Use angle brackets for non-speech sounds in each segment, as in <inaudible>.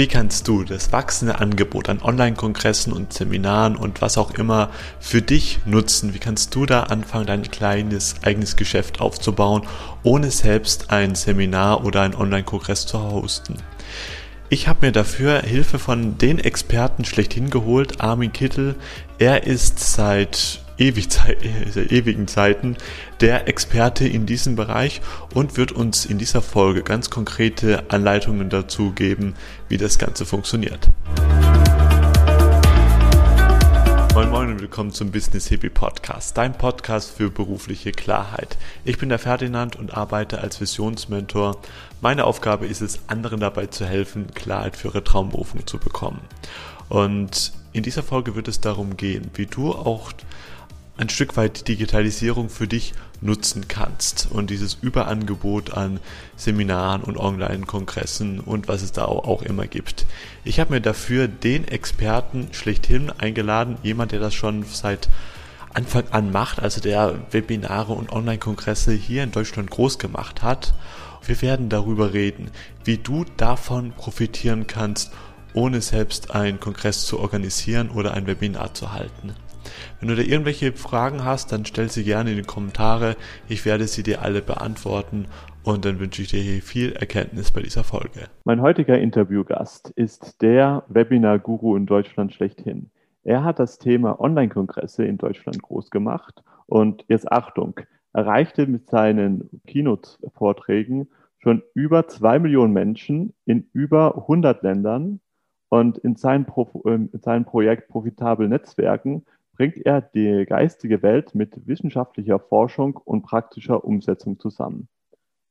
Wie kannst du das wachsende Angebot an Online-Kongressen und Seminaren und was auch immer für dich nutzen? Wie kannst du da anfangen, dein kleines eigenes Geschäft aufzubauen, ohne selbst ein Seminar oder einen Online-Kongress zu hosten? Ich habe mir dafür Hilfe von den Experten schlechthin geholt, Armin Kittel. Er ist seit ewig, äh, ewigen Zeiten der Experte in diesem Bereich und wird uns in dieser Folge ganz konkrete Anleitungen dazu geben, wie das Ganze funktioniert. Moin Moin und willkommen zum Business Hippie Podcast, dein Podcast für berufliche Klarheit. Ich bin der Ferdinand und arbeite als Visionsmentor. Meine Aufgabe ist es, anderen dabei zu helfen, Klarheit für ihre Traumberufung zu bekommen. Und in dieser Folge wird es darum gehen, wie du auch ein Stück weit Digitalisierung für dich nutzen kannst und dieses Überangebot an Seminaren und Online-Kongressen und was es da auch immer gibt. Ich habe mir dafür den Experten schlechthin eingeladen, jemand, der das schon seit Anfang an macht, also der Webinare und Online-Kongresse hier in Deutschland groß gemacht hat. Wir werden darüber reden, wie du davon profitieren kannst, ohne selbst einen Kongress zu organisieren oder ein Webinar zu halten. Wenn du da irgendwelche Fragen hast, dann stell sie gerne in die Kommentare. Ich werde sie dir alle beantworten und dann wünsche ich dir hier viel Erkenntnis bei dieser Folge. Mein heutiger Interviewgast ist der Webinar-Guru in Deutschland schlechthin. Er hat das Thema Online-Kongresse in Deutschland groß gemacht und jetzt Achtung, erreichte mit seinen Keynote-Vorträgen schon über zwei Millionen Menschen in über 100 Ländern und in seinem, Pro in seinem Projekt Profitabel Netzwerken bringt er die geistige Welt mit wissenschaftlicher Forschung und praktischer Umsetzung zusammen.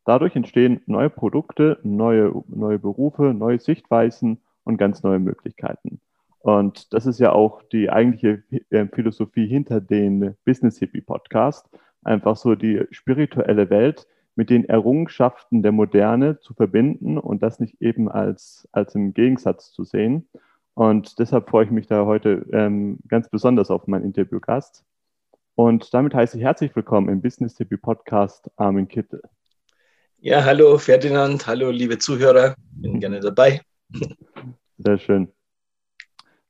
Dadurch entstehen neue Produkte, neue, neue Berufe, neue Sichtweisen und ganz neue Möglichkeiten. Und das ist ja auch die eigentliche äh, Philosophie hinter den Business Hippie Podcast. Einfach so die spirituelle Welt mit den Errungenschaften der Moderne zu verbinden und das nicht eben als, als im Gegensatz zu sehen. Und deshalb freue ich mich da heute ähm, ganz besonders auf meinen Interviewgast. Und damit heiße ich herzlich willkommen im Business TV Podcast Armin Kittel. Ja, hallo Ferdinand, hallo liebe Zuhörer, bin gerne dabei. <laughs> Sehr schön.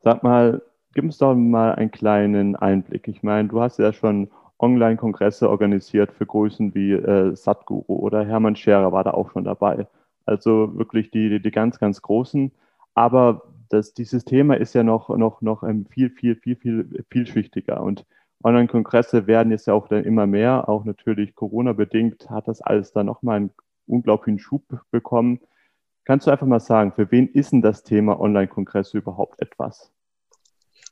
Sag mal, gib uns doch mal einen kleinen Einblick. Ich meine, du hast ja schon Online-Kongresse organisiert für Größen wie äh, Satguru oder Hermann Scherer war da auch schon dabei. Also wirklich die, die ganz, ganz großen. Aber das, dieses Thema ist ja noch, noch, noch viel, viel, viel, viel vielschichtiger. Und Online-Kongresse werden jetzt ja auch dann immer mehr, auch natürlich Corona-bedingt hat das alles dann nochmal einen unglaublichen Schub bekommen. Kannst du einfach mal sagen, für wen ist denn das Thema Online-Kongresse überhaupt etwas?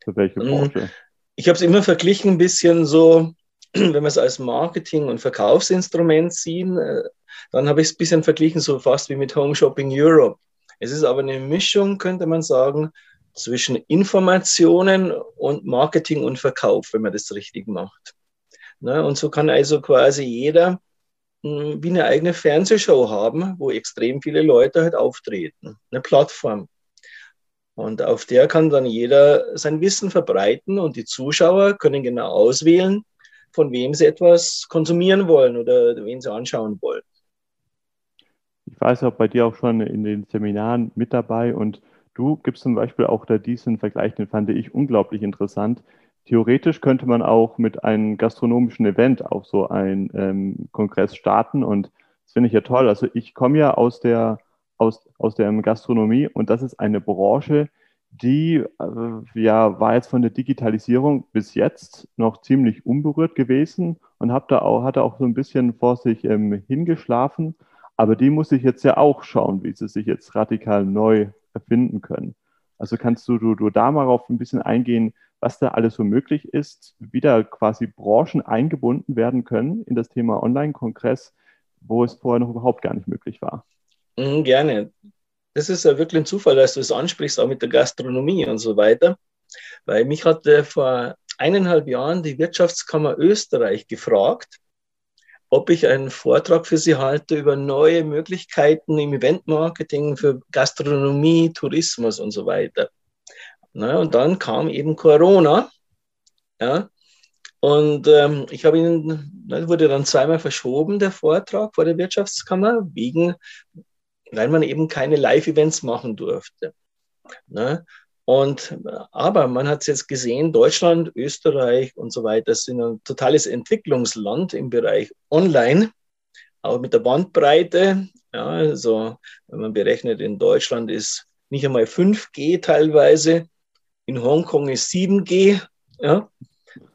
Für welche mm, Branche? Ich habe es immer verglichen, ein bisschen so, <clears throat> wenn wir es als Marketing- und Verkaufsinstrument sehen, äh, dann habe ich es ein bisschen verglichen, so fast wie mit Home Shopping Europe. Es ist aber eine Mischung, könnte man sagen, zwischen Informationen und Marketing und Verkauf, wenn man das richtig macht. Ne? Und so kann also quasi jeder hm, wie eine eigene Fernsehshow haben, wo extrem viele Leute halt auftreten. Eine Plattform. Und auf der kann dann jeder sein Wissen verbreiten und die Zuschauer können genau auswählen, von wem sie etwas konsumieren wollen oder wen sie anschauen wollen. Ich weiß auch bei dir auch schon in den Seminaren mit dabei und du gibst zum Beispiel auch da diesen Vergleich, den fand ich unglaublich interessant. Theoretisch könnte man auch mit einem gastronomischen Event auf so einen ähm, Kongress starten und das finde ich ja toll. Also ich komme ja aus der, aus, aus der Gastronomie und das ist eine Branche, die äh, ja, war jetzt von der Digitalisierung bis jetzt noch ziemlich unberührt gewesen und hab da auch, hatte auch so ein bisschen vor sich ähm, hingeschlafen. Aber die muss ich jetzt ja auch schauen, wie sie sich jetzt radikal neu erfinden können. Also kannst du, du, du da mal auf ein bisschen eingehen, was da alles so möglich ist, wie da quasi Branchen eingebunden werden können in das Thema Online-Kongress, wo es vorher noch überhaupt gar nicht möglich war. Mhm, gerne. Das ist ja wirklich ein Zufall, dass du es ansprichst, auch mit der Gastronomie und so weiter. Weil mich hatte vor eineinhalb Jahren die Wirtschaftskammer Österreich gefragt, ob ich einen Vortrag für Sie halte über neue Möglichkeiten im Eventmarketing für Gastronomie, Tourismus und so weiter. Na, und dann kam eben Corona. Ja, und ähm, ich habe ihn, na, wurde dann zweimal verschoben, der Vortrag vor der Wirtschaftskammer, wegen, weil man eben keine Live-Events machen durfte. Ne? Und, aber man hat es jetzt gesehen, Deutschland, Österreich und so weiter sind ein totales Entwicklungsland im Bereich Online, auch mit der Bandbreite. Ja, also wenn man berechnet, in Deutschland ist nicht einmal 5G teilweise, in Hongkong ist 7G. Ja. <clears throat>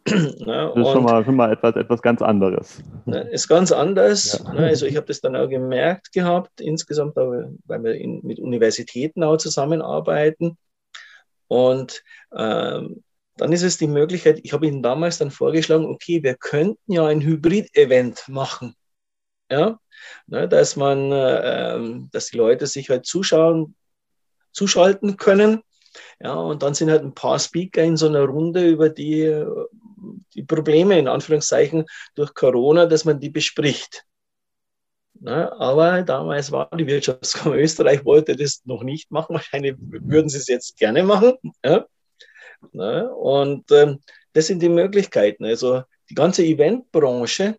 Ja, das ist schon mal, schon mal etwas, etwas ganz anderes. Ist ganz anders. Ja. Also ich habe das dann auch gemerkt gehabt, insgesamt, weil wir in, mit Universitäten auch zusammenarbeiten. Und ähm, dann ist es die Möglichkeit, ich habe Ihnen damals dann vorgeschlagen, okay, wir könnten ja ein Hybrid-Event machen. Ja, ne, dass man, äh, dass die Leute sich halt zuschauen, zuschalten können. Ja, und dann sind halt ein paar Speaker in so einer Runde über die, die Probleme, in Anführungszeichen, durch Corona, dass man die bespricht. Ne? Aber damals war die Wirtschaftskammer Österreich, wollte das noch nicht machen. Wahrscheinlich würden sie es jetzt gerne machen. Ja? Ne? Und ähm, das sind die Möglichkeiten. Also die ganze Eventbranche,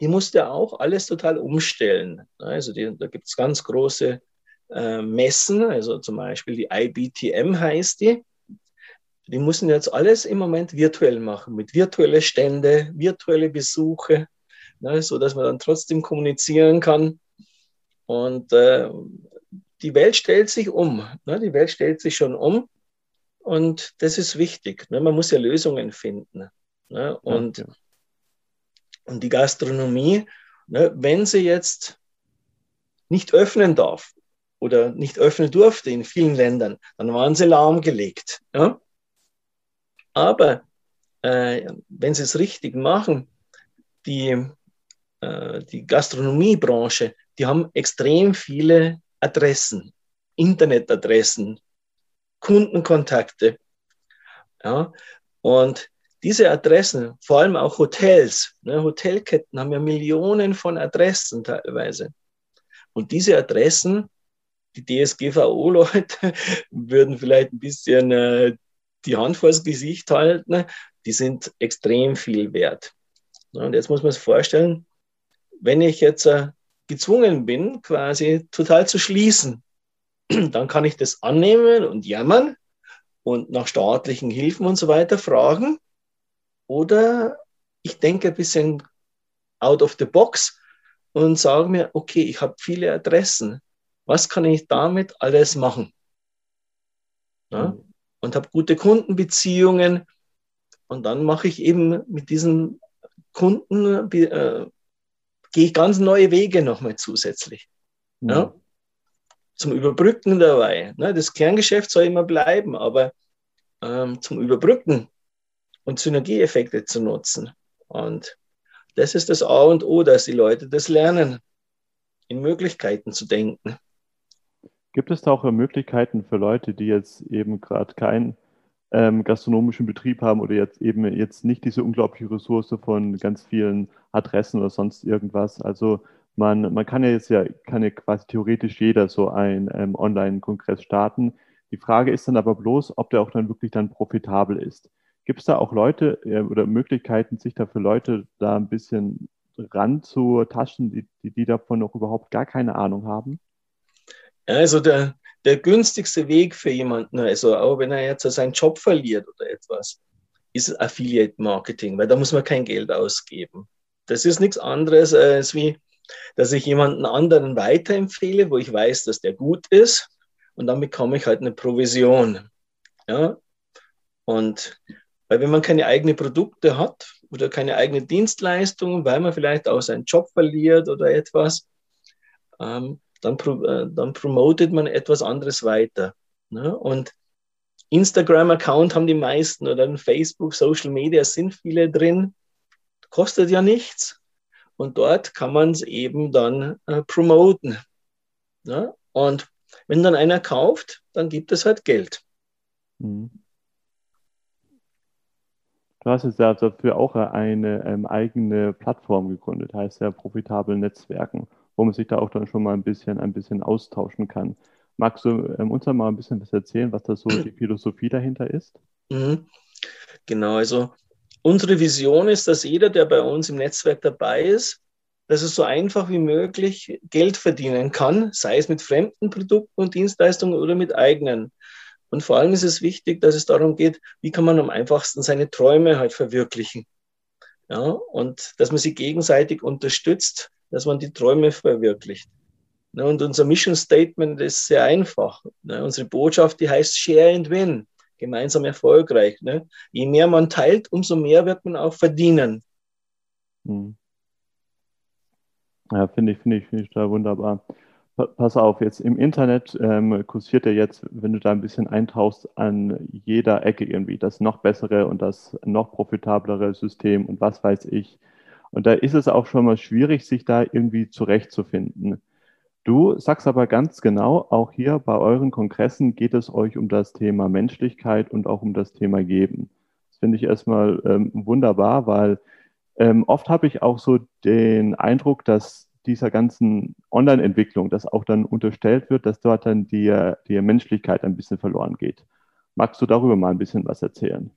die musste auch alles total umstellen. Ne? Also die, da gibt es ganz große äh, Messen, also zum Beispiel die IBTM heißt die. Die müssen jetzt alles im Moment virtuell machen, mit virtuellen Stände, virtuelle Besuche ne, sodass man dann trotzdem kommunizieren kann. Und äh, die Welt stellt sich um. Ne? Die Welt stellt sich schon um. Und das ist wichtig. Ne? Man muss ja Lösungen finden. Ne? Und, ja. und die Gastronomie, ne, wenn sie jetzt nicht öffnen darf oder nicht öffnen durfte in vielen Ländern, dann waren sie lahmgelegt. Ja? Aber äh, wenn sie es richtig machen, die die Gastronomiebranche, die haben extrem viele Adressen, Internetadressen, Kundenkontakte. Ja, und diese Adressen, vor allem auch Hotels, ne, Hotelketten haben ja Millionen von Adressen teilweise. Und diese Adressen, die DSGVO-Leute <laughs> würden vielleicht ein bisschen äh, die Hand vors Gesicht halten, die sind extrem viel wert. Und jetzt muss man sich vorstellen, wenn ich jetzt äh, gezwungen bin, quasi total zu schließen, <clears throat> dann kann ich das annehmen und jammern und nach staatlichen Hilfen und so weiter fragen. Oder ich denke ein bisschen out of the box und sage mir, okay, ich habe viele Adressen. Was kann ich damit alles machen? Ja? Mhm. Und habe gute Kundenbeziehungen. Und dann mache ich eben mit diesen Kunden äh, gehe ich ganz neue Wege nochmal zusätzlich. Mhm. Ja? Zum Überbrücken dabei. Ne? Das Kerngeschäft soll immer bleiben, aber ähm, zum Überbrücken und Synergieeffekte zu nutzen. Und das ist das A und O, dass die Leute das lernen, in Möglichkeiten zu denken. Gibt es da auch Möglichkeiten für Leute, die jetzt eben gerade keinen ähm, gastronomischen Betrieb haben oder jetzt eben jetzt nicht diese unglaubliche Ressource von ganz vielen Adressen oder sonst irgendwas. Also man, man kann ja jetzt ja, kann ja quasi theoretisch jeder so einen ähm, Online-Kongress starten. Die Frage ist dann aber bloß, ob der auch dann wirklich dann profitabel ist. Gibt es da auch Leute äh, oder Möglichkeiten, sich da für Leute da ein bisschen ranzutaschen, die, die, die davon noch überhaupt gar keine Ahnung haben? Also der, der günstigste Weg für jemanden, also auch wenn er jetzt seinen Job verliert oder etwas, ist Affiliate Marketing, weil da muss man kein Geld ausgeben. Das ist nichts anderes als wie, dass ich jemanden anderen weiterempfehle, wo ich weiß, dass der gut ist und dann bekomme ich halt eine Provision. Ja? Und weil wenn man keine eigenen Produkte hat oder keine eigenen Dienstleistungen, weil man vielleicht auch seinen Job verliert oder etwas, ähm, dann, äh, dann promotet man etwas anderes weiter. Ne? Und Instagram-Account haben die meisten oder Facebook, Social Media sind viele drin, kostet ja nichts. Und dort kann man es eben dann äh, promoten. Ne? Und wenn dann einer kauft, dann gibt es halt Geld. Mhm. Du hast jetzt dafür auch eine ähm, eigene Plattform gegründet, heißt ja profitabel Netzwerken wo man sich da auch dann schon mal ein bisschen, ein bisschen austauschen kann. Magst du ähm, uns mal ein bisschen was erzählen, was da so die <clears throat> Philosophie dahinter ist? Mhm. Genau, also unsere Vision ist, dass jeder, der bei uns im Netzwerk dabei ist, dass es so einfach wie möglich Geld verdienen kann, sei es mit fremden Produkten und Dienstleistungen oder mit eigenen. Und vor allem ist es wichtig, dass es darum geht, wie kann man am einfachsten seine Träume halt verwirklichen. Ja, und dass man sie gegenseitig unterstützt, dass man die Träume verwirklicht. Ne, und unser Mission Statement ist sehr einfach. Ne, unsere Botschaft, die heißt Share and Win, gemeinsam erfolgreich. Ne. Je mehr man teilt, umso mehr wird man auch verdienen. Hm. Ja, finde ich, finde ich, finde ich da wunderbar. Pass auf, jetzt im Internet ähm, kursiert ja jetzt, wenn du da ein bisschen eintauchst, an jeder Ecke irgendwie das noch bessere und das noch profitablere System und was weiß ich. Und da ist es auch schon mal schwierig, sich da irgendwie zurechtzufinden. Du sagst aber ganz genau, auch hier bei euren Kongressen geht es euch um das Thema Menschlichkeit und auch um das Thema Geben. Das finde ich erstmal ähm, wunderbar, weil ähm, oft habe ich auch so den Eindruck, dass dieser ganzen Online-Entwicklung, dass auch dann unterstellt wird, dass dort dann die, die Menschlichkeit ein bisschen verloren geht. Magst du darüber mal ein bisschen was erzählen?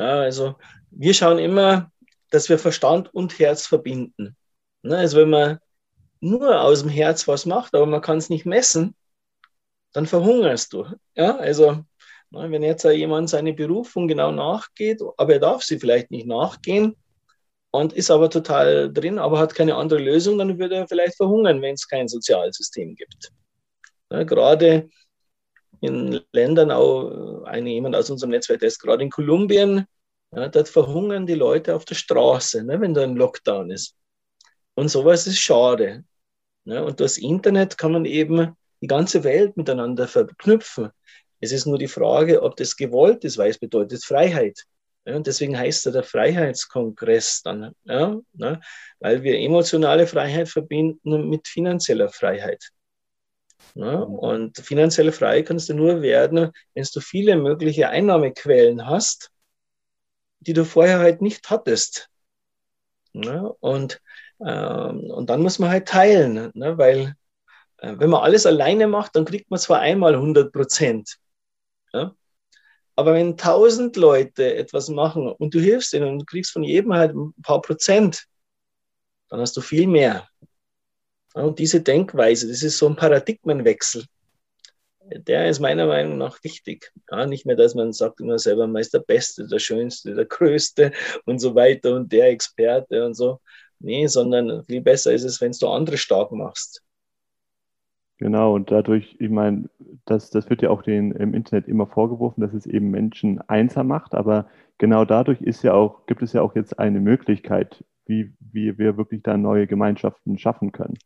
Ja, also wir schauen immer, dass wir Verstand und Herz verbinden. Ne, also wenn man nur aus dem Herz was macht, aber man kann es nicht messen, dann verhungerst du. Ja, also ne, wenn jetzt jemand seine Berufung genau nachgeht, aber er darf sie vielleicht nicht nachgehen, und ist aber total drin, aber hat keine andere Lösung, dann würde er vielleicht verhungern, wenn es kein Sozialsystem gibt. Ja, gerade in Ländern, auch eine, jemand aus unserem Netzwerk, der ist gerade in Kolumbien, ja, dort verhungern die Leute auf der Straße, ne, wenn da ein Lockdown ist. Und sowas ist schade. Ne? Und das Internet kann man eben die ganze Welt miteinander verknüpfen. Es ist nur die Frage, ob das gewollt ist, weil es bedeutet Freiheit. Ja, und deswegen heißt er der Freiheitskongress dann, ja, ne, weil wir emotionale Freiheit verbinden mit finanzieller Freiheit. Ja, und finanzielle Freiheit kannst du nur werden, wenn du viele mögliche Einnahmequellen hast, die du vorher halt nicht hattest. Ja, und, ähm, und dann muss man halt teilen, ne, weil äh, wenn man alles alleine macht, dann kriegt man zwar einmal 100 Prozent. Ja, aber wenn tausend Leute etwas machen und du hilfst ihnen und kriegst von jedem halt ein paar Prozent, dann hast du viel mehr. Und diese Denkweise, das ist so ein Paradigmenwechsel. Der ist meiner Meinung nach wichtig. Ja, nicht mehr, dass man sagt immer selber, man ist der Beste, der Schönste, der Größte und so weiter und der Experte und so. Nee, sondern viel besser ist es, wenn du andere stark machst. Genau, und dadurch, ich meine, das, das wird ja auch den, im Internet immer vorgeworfen, dass es eben Menschen einsam macht, aber genau dadurch ist ja auch, gibt es ja auch jetzt eine Möglichkeit, wie, wie wir wirklich da neue Gemeinschaften schaffen können.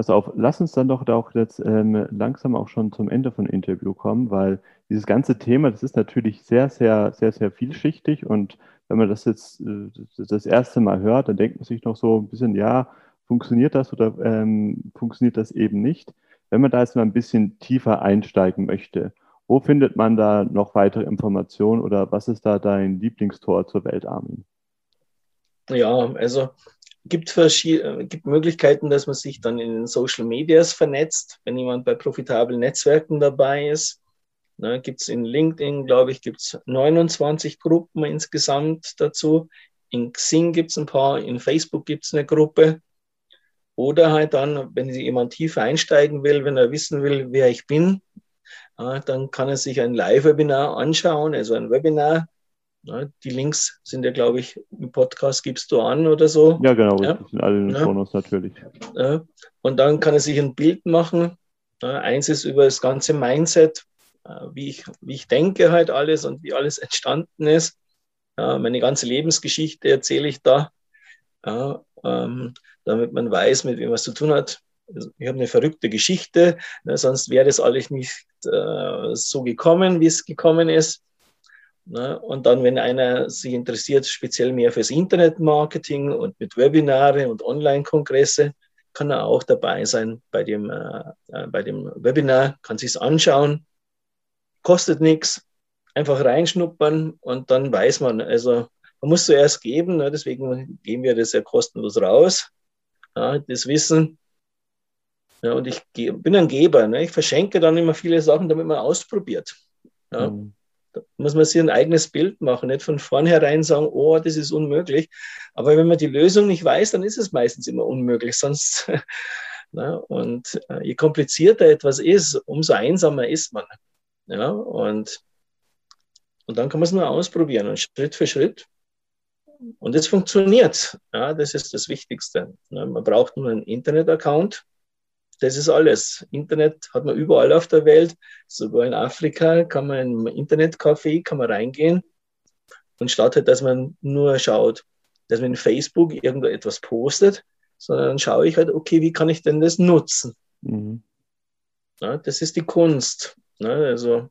Pass auf, lass uns dann doch auch jetzt ähm, langsam auch schon zum Ende von Interview kommen, weil dieses ganze Thema, das ist natürlich sehr, sehr, sehr, sehr vielschichtig und wenn man das jetzt äh, das erste Mal hört, dann denkt man sich noch so ein bisschen, ja, funktioniert das oder ähm, funktioniert das eben nicht? Wenn man da jetzt mal ein bisschen tiefer einsteigen möchte, wo findet man da noch weitere Informationen oder was ist da dein Lieblingstor zur Welt, Armin? Ja, also gibt verschiedene gibt Möglichkeiten, dass man sich dann in den Social Medias vernetzt, wenn jemand bei profitablen Netzwerken dabei ist. Ne, gibt es in LinkedIn, glaube ich, gibt es 29 Gruppen insgesamt dazu. In Xing gibt es ein paar, in Facebook gibt es eine Gruppe. Oder halt dann, wenn jemand tiefer einsteigen will, wenn er wissen will, wer ich bin, dann kann er sich ein Live-Webinar anschauen, also ein Webinar. Die Links sind ja, glaube ich, im Podcast gibst du an oder so. Ja, genau, ja. sind alle in den ja. natürlich. Und dann kann er sich ein Bild machen. Eins ist über das ganze Mindset, äh, wie ich, wie ich denke halt alles und wie alles <laughs> entstanden ist. Meine ganze Lebensgeschichte erzähle ich da. Ähm, damit man weiß, mit wem man es zu tun hat. Also, ich habe eine verrückte Geschichte, ne, sonst wäre das alles nicht äh, so gekommen, wie es gekommen ist. Ne? Und dann, wenn einer sich interessiert, speziell mehr fürs Internetmarketing und mit Webinare und Online-Kongresse, kann er auch dabei sein bei dem, äh, äh bei dem Webinar, kann sich es anschauen, kostet nichts, einfach reinschnuppern und dann weiß man, also man muss zuerst geben, ne? deswegen geben wir das ja kostenlos raus ja, das Wissen. Ja, und ich bin ein Geber. Ne? Ich verschenke dann immer viele Sachen, damit man ausprobiert. Ja? Mhm. Muss man sich ein eigenes Bild machen, nicht von vornherein sagen, oh, das ist unmöglich. Aber wenn man die Lösung nicht weiß, dann ist es meistens immer unmöglich. <laughs> Sonst, ne? und äh, je komplizierter etwas ist, umso einsamer ist man. Ja? Und, und dann kann man es nur ausprobieren und Schritt für Schritt. Und es funktioniert. Ja, das ist das Wichtigste. Ne? Man braucht nur einen Internet-Account das ist alles. Internet hat man überall auf der Welt, sogar in Afrika kann man ein Internetcafé kann man reingehen und statt halt, dass man nur schaut, dass man in Facebook irgendwo etwas postet, sondern dann schaue ich halt, okay, wie kann ich denn das nutzen? Mhm. Ja, das ist die Kunst. Ne? Also,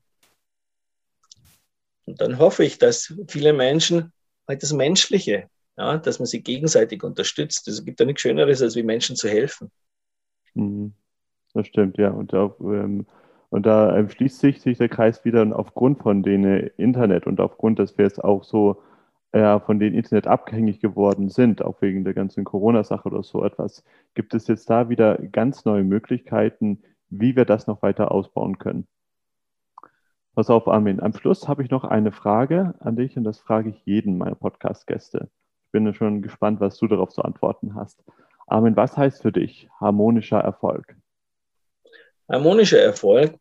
und dann hoffe ich, dass viele Menschen halt das Menschliche, ja, dass man sich gegenseitig unterstützt. Es gibt ja nichts Schöneres, als wie Menschen zu helfen. Mhm. Das stimmt, ja. Und, auch, ähm, und da ähm, schließt sich, sich der Kreis wieder und aufgrund von dem Internet und aufgrund, dass wir jetzt auch so äh, von den Internet abhängig geworden sind, auch wegen der ganzen Corona-Sache oder so etwas, gibt es jetzt da wieder ganz neue Möglichkeiten, wie wir das noch weiter ausbauen können. Pass auf, Armin. Am Schluss habe ich noch eine Frage an dich und das frage ich jeden meiner Podcast-Gäste. Ich bin schon gespannt, was du darauf zu antworten hast. Armin, was heißt für dich harmonischer Erfolg? Harmonischer Erfolg,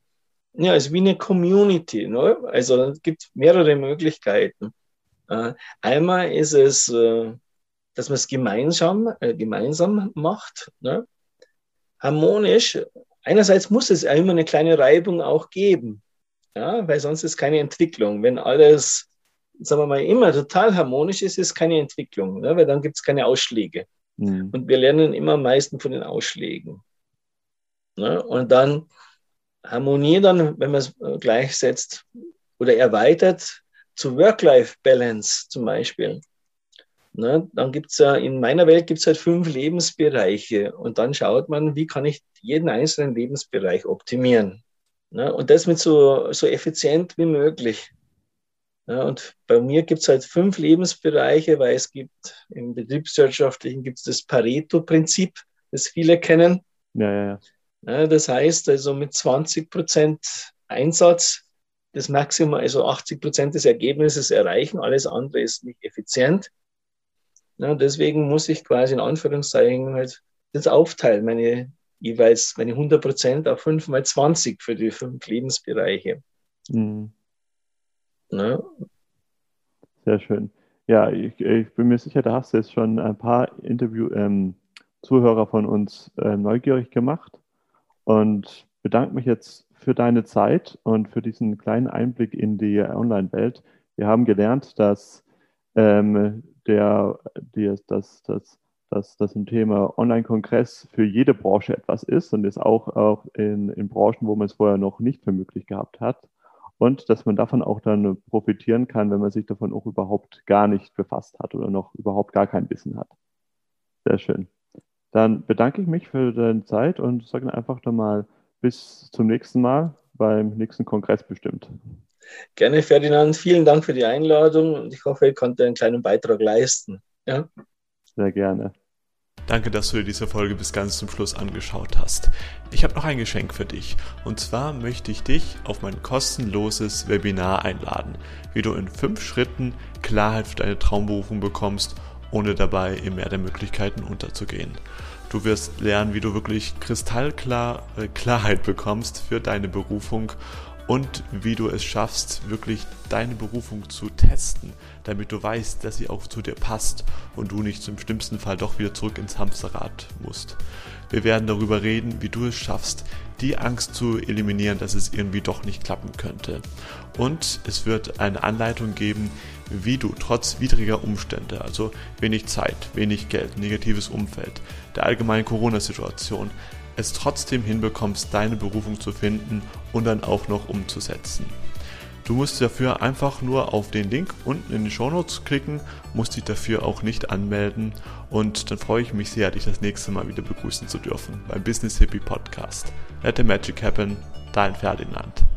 ja, ist wie eine Community. Ne? Also es gibt mehrere Möglichkeiten. Äh, einmal ist es, äh, dass man es gemeinsam, äh, gemeinsam macht. Ne? Harmonisch, einerseits muss es immer eine kleine Reibung auch geben, ja? weil sonst ist keine Entwicklung. Wenn alles, sagen wir mal, immer total harmonisch ist, ist keine Entwicklung, ne? weil dann gibt es keine Ausschläge. Mhm. Und wir lernen immer am meisten von den Ausschlägen. Ne? Und dann Harmonie dann, wenn man es äh, gleichsetzt oder erweitert zu Work-Life-Balance zum Beispiel. Ne? Dann gibt es ja, in meiner Welt gibt es halt fünf Lebensbereiche und dann schaut man, wie kann ich jeden einzelnen Lebensbereich optimieren. Ne? Und das mit so, so effizient wie möglich. Ja, und bei mir gibt es halt fünf Lebensbereiche, weil es gibt im Betriebswirtschaftlichen gibt es das Pareto-Prinzip, das viele kennen. Ja. ja, das heißt also mit 20 Prozent Einsatz das Maximum, also 80 Prozent des Ergebnisses erreichen. Alles andere ist nicht effizient. Ja, deswegen muss ich quasi in Anführungszeichen halt das aufteilen, meine jeweils meine 100 Prozent auf 5 mal 20 für die fünf Lebensbereiche. Mhm. Ne? Sehr schön. Ja, ich, ich, bin mir sicher, da hast du jetzt schon ein paar Interview-Zuhörer ähm, von uns äh, neugierig gemacht und bedanke mich jetzt für deine Zeit und für diesen kleinen Einblick in die Online-Welt. Wir haben gelernt, dass ähm, der, die, das, das, dass das im Thema Online-Kongress für jede Branche etwas ist und ist auch, auch in, in Branchen, wo man es vorher noch nicht für möglich gehabt hat und dass man davon auch dann profitieren kann, wenn man sich davon auch überhaupt gar nicht befasst hat oder noch überhaupt gar kein Wissen hat. Sehr schön. Dann bedanke ich mich für deine Zeit und sage einfach nochmal bis zum nächsten Mal beim nächsten Kongress bestimmt. Gerne, Ferdinand. Vielen Dank für die Einladung und ich hoffe, ich konnte einen kleinen Beitrag leisten. Ja? Sehr gerne. Danke, dass du dir diese Folge bis ganz zum Schluss angeschaut hast. Ich habe noch ein Geschenk für dich. Und zwar möchte ich dich auf mein kostenloses Webinar einladen, wie du in fünf Schritten Klarheit für deine Traumberufung bekommst, ohne dabei im Meer der Möglichkeiten unterzugehen. Du wirst lernen, wie du wirklich kristallklar äh, Klarheit bekommst für deine Berufung und wie du es schaffst, wirklich deine Berufung zu testen, damit du weißt, dass sie auch zu dir passt und du nicht zum schlimmsten Fall doch wieder zurück ins Hamsterrad musst. Wir werden darüber reden, wie du es schaffst, die Angst zu eliminieren, dass es irgendwie doch nicht klappen könnte. Und es wird eine Anleitung geben, wie du trotz widriger Umstände, also wenig Zeit, wenig Geld, negatives Umfeld, der allgemeinen Corona-Situation, es trotzdem hinbekommst, deine Berufung zu finden und dann auch noch umzusetzen. Du musst dafür einfach nur auf den Link unten in den Show Notes klicken, musst dich dafür auch nicht anmelden und dann freue ich mich sehr, dich das nächste Mal wieder begrüßen zu dürfen beim Business Hippie Podcast. Let the Magic Happen, dein Ferdinand.